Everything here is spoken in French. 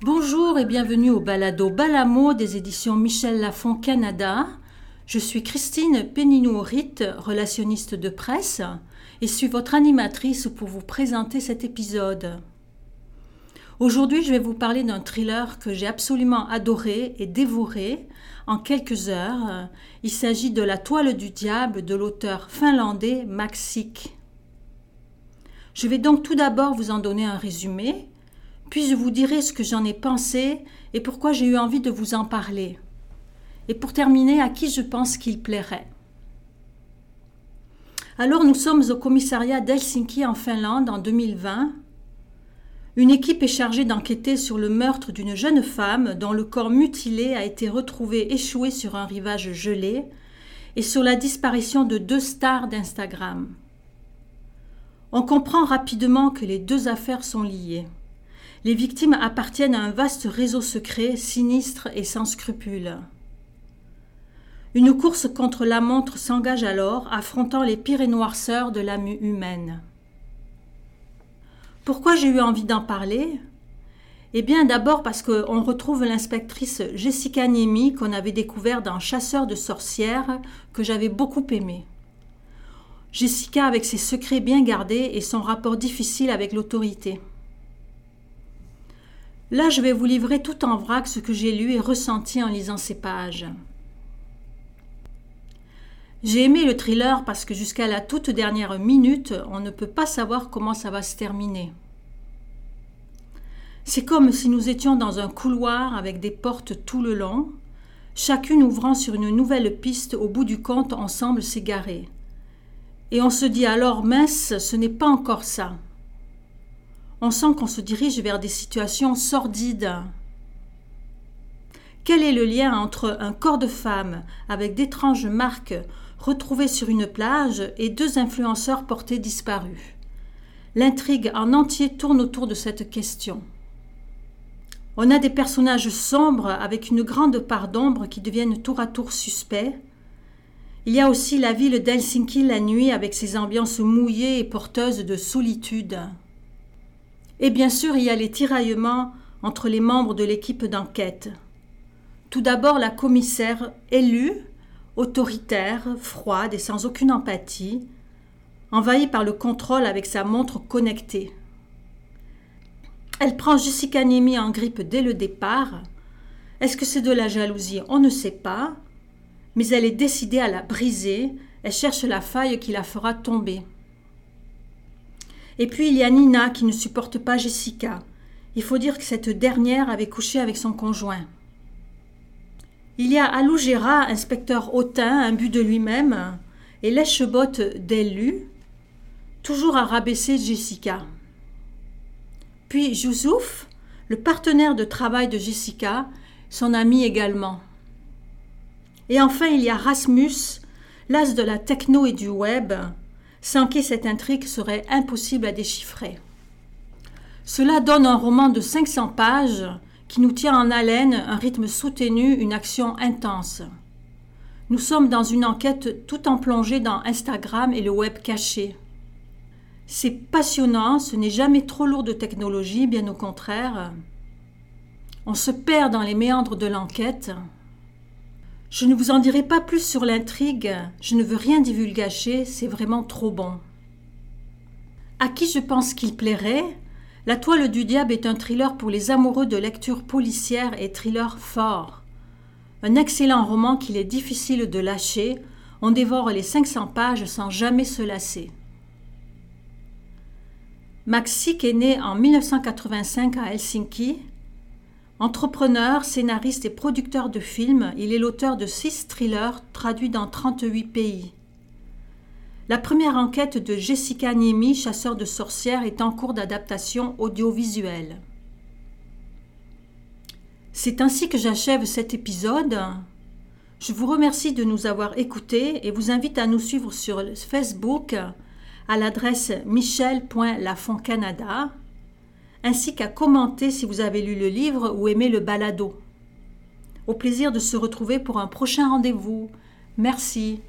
Bonjour et bienvenue au balado Balamo des éditions Michel Lafon Canada. Je suis Christine Péninou-Ritt, relationniste de presse, et suis votre animatrice pour vous présenter cet épisode. Aujourd'hui, je vais vous parler d'un thriller que j'ai absolument adoré et dévoré en quelques heures. Il s'agit de La toile du diable de l'auteur finlandais Maxik. Je vais donc tout d'abord vous en donner un résumé, puis je vous dirai ce que j'en ai pensé et pourquoi j'ai eu envie de vous en parler. Et pour terminer, à qui je pense qu'il plairait. Alors nous sommes au commissariat d'Helsinki en Finlande en 2020. Une équipe est chargée d'enquêter sur le meurtre d'une jeune femme dont le corps mutilé a été retrouvé échoué sur un rivage gelé et sur la disparition de deux stars d'Instagram. On comprend rapidement que les deux affaires sont liées. Les victimes appartiennent à un vaste réseau secret, sinistre et sans scrupules. Une course contre la montre s'engage alors, affrontant les pires noirceurs de l'âme humaine. Pourquoi j'ai eu envie d'en parler? Eh bien, d'abord parce qu'on retrouve l'inspectrice Jessica Niemi qu'on avait découvert dans Chasseur de sorcières, que j'avais beaucoup aimé. Jessica avec ses secrets bien gardés et son rapport difficile avec l'autorité. Là, je vais vous livrer tout en vrac ce que j'ai lu et ressenti en lisant ces pages. J'ai aimé le thriller parce que jusqu'à la toute dernière minute, on ne peut pas savoir comment ça va se terminer. C'est comme si nous étions dans un couloir avec des portes tout le long, chacune ouvrant sur une nouvelle piste au bout du compte on semble s'égarer. Et on se dit alors mince, ce n'est pas encore ça on sent qu'on se dirige vers des situations sordides. Quel est le lien entre un corps de femme avec d'étranges marques retrouvées sur une plage et deux influenceurs portés disparus? L'intrigue en entier tourne autour de cette question. On a des personnages sombres avec une grande part d'ombre qui deviennent tour à tour suspects. Il y a aussi la ville d'Helsinki la nuit avec ses ambiances mouillées et porteuses de solitude. Et bien sûr, il y a les tiraillements entre les membres de l'équipe d'enquête. Tout d'abord, la commissaire élue, autoritaire, froide et sans aucune empathie, envahie par le contrôle avec sa montre connectée. Elle prend Jessica Nemi en grippe dès le départ. Est-ce que c'est de la jalousie? On ne sait pas. Mais elle est décidée à la briser. Elle cherche la faille qui la fera tomber. Et puis il y a Nina qui ne supporte pas Jessica. Il faut dire que cette dernière avait couché avec son conjoint. Il y a Alougera, inspecteur hautain, imbu de lui-même, et lèche-botte d'élu, toujours à rabaisser Jessica. Puis Youssouf, le partenaire de travail de Jessica, son ami également. Et enfin, il y a Rasmus, l'as de la techno et du web, sans qui cette intrigue serait impossible à déchiffrer. Cela donne un roman de 500 pages qui nous tient en haleine, un rythme soutenu, une action intense. Nous sommes dans une enquête tout en plongée dans Instagram et le web caché. C'est passionnant, ce n'est jamais trop lourd de technologie, bien au contraire. On se perd dans les méandres de l'enquête. Je ne vous en dirai pas plus sur l'intrigue, je ne veux rien divulgacher, c'est vraiment trop bon. À qui je pense qu'il plairait? La toile du diable est un thriller pour les amoureux de lecture policière et thriller fort. Un excellent roman qu'il est difficile de lâcher, on dévore les 500 pages sans jamais se lasser. Max est né en 1985 à Helsinki, Entrepreneur, scénariste et producteur de films, il est l'auteur de six thrillers traduits dans 38 pays. La première enquête de Jessica Niemi, chasseur de sorcières, est en cours d'adaptation audiovisuelle. C'est ainsi que j'achève cet épisode. Je vous remercie de nous avoir écoutés et vous invite à nous suivre sur Facebook à l'adresse michel.lafontcanada ainsi qu'à commenter si vous avez lu le livre ou aimé le balado. Au plaisir de se retrouver pour un prochain rendez-vous. Merci.